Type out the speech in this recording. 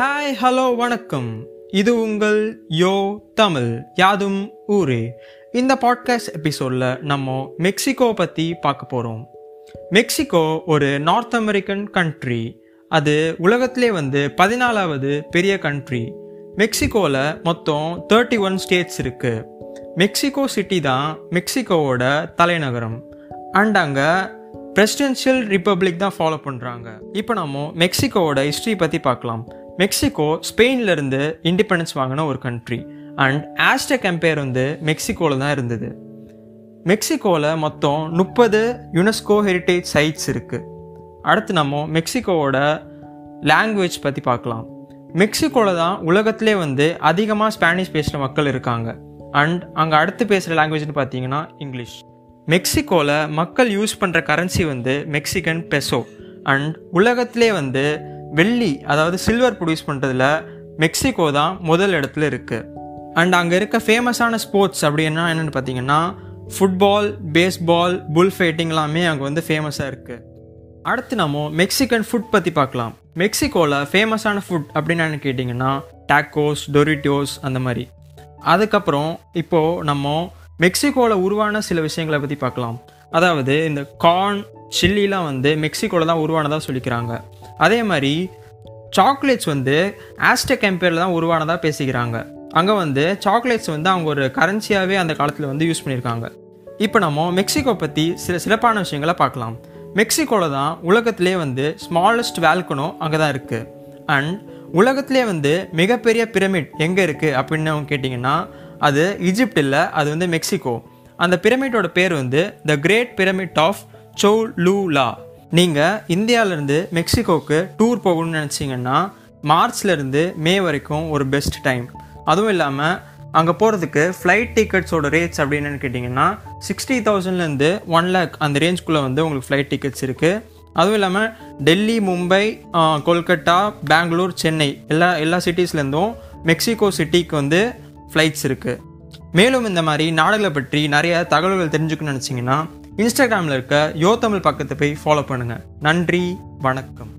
Hi hello வணக்கம். இது உங்கள் யோ தமிழ் யாதும் ஊரே. இந்த பாட்காஸ்ட் எபிசோடில் நம்ம மெக்சிகோ பற்றி பார்க்க போகிறோம் மெக்சிகோ ஒரு நார்த் அமெரிக்கன் கண்ட்ரி அது உலகத்திலே வந்து பதினாலாவது பெரிய கண்ட்ரி மெக்சிகோவில் மொத்தம் தேர்ட்டி ஒன் ஸ்டேட்ஸ் இருக்குது மெக்சிகோ சிட்டி தான் மெக்சிகோவோட தலைநகரம். அண்ட் அங்கே பிரசிடென்ஷியல் ரிப்பப்ளிக் தான் ஃபாலோ பண்ணுறாங்க இப்போ நம்ம மெக்சிகோவோட ஹிஸ்ட்ரி பற்றி பார்க்கலாம். மெக்சிகோ ஸ்பெயின்லேருந்து இண்டிபெண்டன்ஸ் வாங்கின ஒரு கண்ட்ரி அண்ட் ஆஸ்டெக் எம்பையர் வந்து மெக்சிகோவில் தான் இருந்தது. மெக்சிகோவில் மொத்தம் முப்பது யுனெஸ்கோ ஹெரிட்டேஜ் சைட்ஸ் இருக்குது அடுத்து நம்ம மெக்சிகோவோட லாங்குவேஜ் பற்றி பார்க்கலாம். மெக்சிகோவில் தான் உலகத்திலே வந்து அதிகமாக ஸ்பானிஷ் பேசுகிற மக்கள் இருக்காங்க. அண்ட் அங்கே அடுத்து பேசுகிற லாங்குவேஜ்னு பார்த்தீங்கன்னா இங்கிலீஷ் மெக்சிகோவில் மக்கள் யூஸ் பண்ணுற கரன்சி வந்து மெக்சிகன் பெசோ அண்ட் உலகத்திலே வந்து வெள்ளி அதாவது சில்வர் ப்ரொடியூஸ் பண்ணுறதுல மெக்சிகோ தான் முதல் இடத்துல இருக்குது அண்ட் அங்கே இருக்க ஃபேமஸான ஸ்போர்ட்ஸ் அப்படின்னா என்னென்னு பார்த்தீங்கன்னா ஃபுட்பால் பேஸ்பால் புல் ஃபைட்டிங் எல்லாமே அங்கே வந்து ஃபேமஸாக இருக்குது அடுத்து நம்ம மெக்சிகன் ஃபுட் பற்றி பார்க்கலாம். மெக்சிகோவில் ஃபேமஸான ஃபுட் அப்படின்னு கேட்டிங்கன்னா டாக்கோஸ் டொரிட்டோஸ் அந்த மாதிரி. அதுக்கப்புறம் இப்போது நம்ம மெக்சிகோவில் உருவான சில விஷயங்களை பற்றி பார்க்கலாம். அதாவது இந்த கார்ன் சில்லிலாம் வந்து மெக்சிகோவில் தான் உருவானதாக சொல்லிக்கிறாங்க. அதே மாதிரி சாக்லேட்ஸ் வந்து ஆஸ்டெக் எம்பையரில் தான் உருவானதாக பேசிக்கிறாங்க. அங்கே வந்து சாக்லேட்ஸ் வந்து அவங்க ஒரு கரன்சியாகவே அந்த காலத்தில் வந்து யூஸ் பண்ணியிருக்காங்க இப்போ நம்ம மெக்சிகோ பற்றி சில சிறப்பான விஷயங்களை பார்க்கலாம். மெக்சிகோவில் தான் உலகத்திலே வந்து ஸ்மாலஸ்ட் வேல்கனோ அங்கே தான் இருக்குது அண்ட் உலகத்திலே வந்து மிகப்பெரிய பிரமிட் எங்கே இருக்குது அப்படின்னு கேட்டிங்கன்னா அது ஈஜிப்ட் இல்லை அது வந்து மெக்சிகோ. அந்த பிரமிட்டோட பேர் வந்து the great pyramid of Cholula நீங்கள் இந்தியாவிலேருந்து மெக்சிகோவுக்கு டூர் போகணும்னு நினச்சிங்கன்னா மார்ச்லேருந்து மே வரைக்கும் ஒரு பெஸ்ட் டைம் அதுவும் இல்லாமல் அங்கே போகிறதுக்கு ஃப்ளைட் டிக்கெட்ஸோட ரேட்ஸ் அப்படின்னு கேட்டிங்கன்னா சிக்ஸ்டி தௌசண்ட்லேருந்து ஒன் லேக் அந்த ரேஞ்ச்குள்ளே வந்து உங்களுக்கு ஃப்ளைட் டிக்கெட்ஸ் இருக்குது அதுவும் இல்லாமல் டெல்லி மும்பை கொல்கட்டா பெங்களூர் சென்னை எல்லா எல்லா சிட்டிஸ்லேருந்தும் மெக்சிகோ சிட்டிக்கு வந்து ஃப்ளைட்ஸ் இருக்குது மேலும் இந்த மாதிரி நாடுகளை பற்றி நிறைய தகவல்கள் தெரிஞ்சுக்கணும்னு நினச்சிங்கன்னா இன்ஸ்டாகிராமில் இருக்க யோ தமிழ் பக்கத்தை போய் ஃபாலோ பண்ணுங்கள் நன்றி வணக்கம்.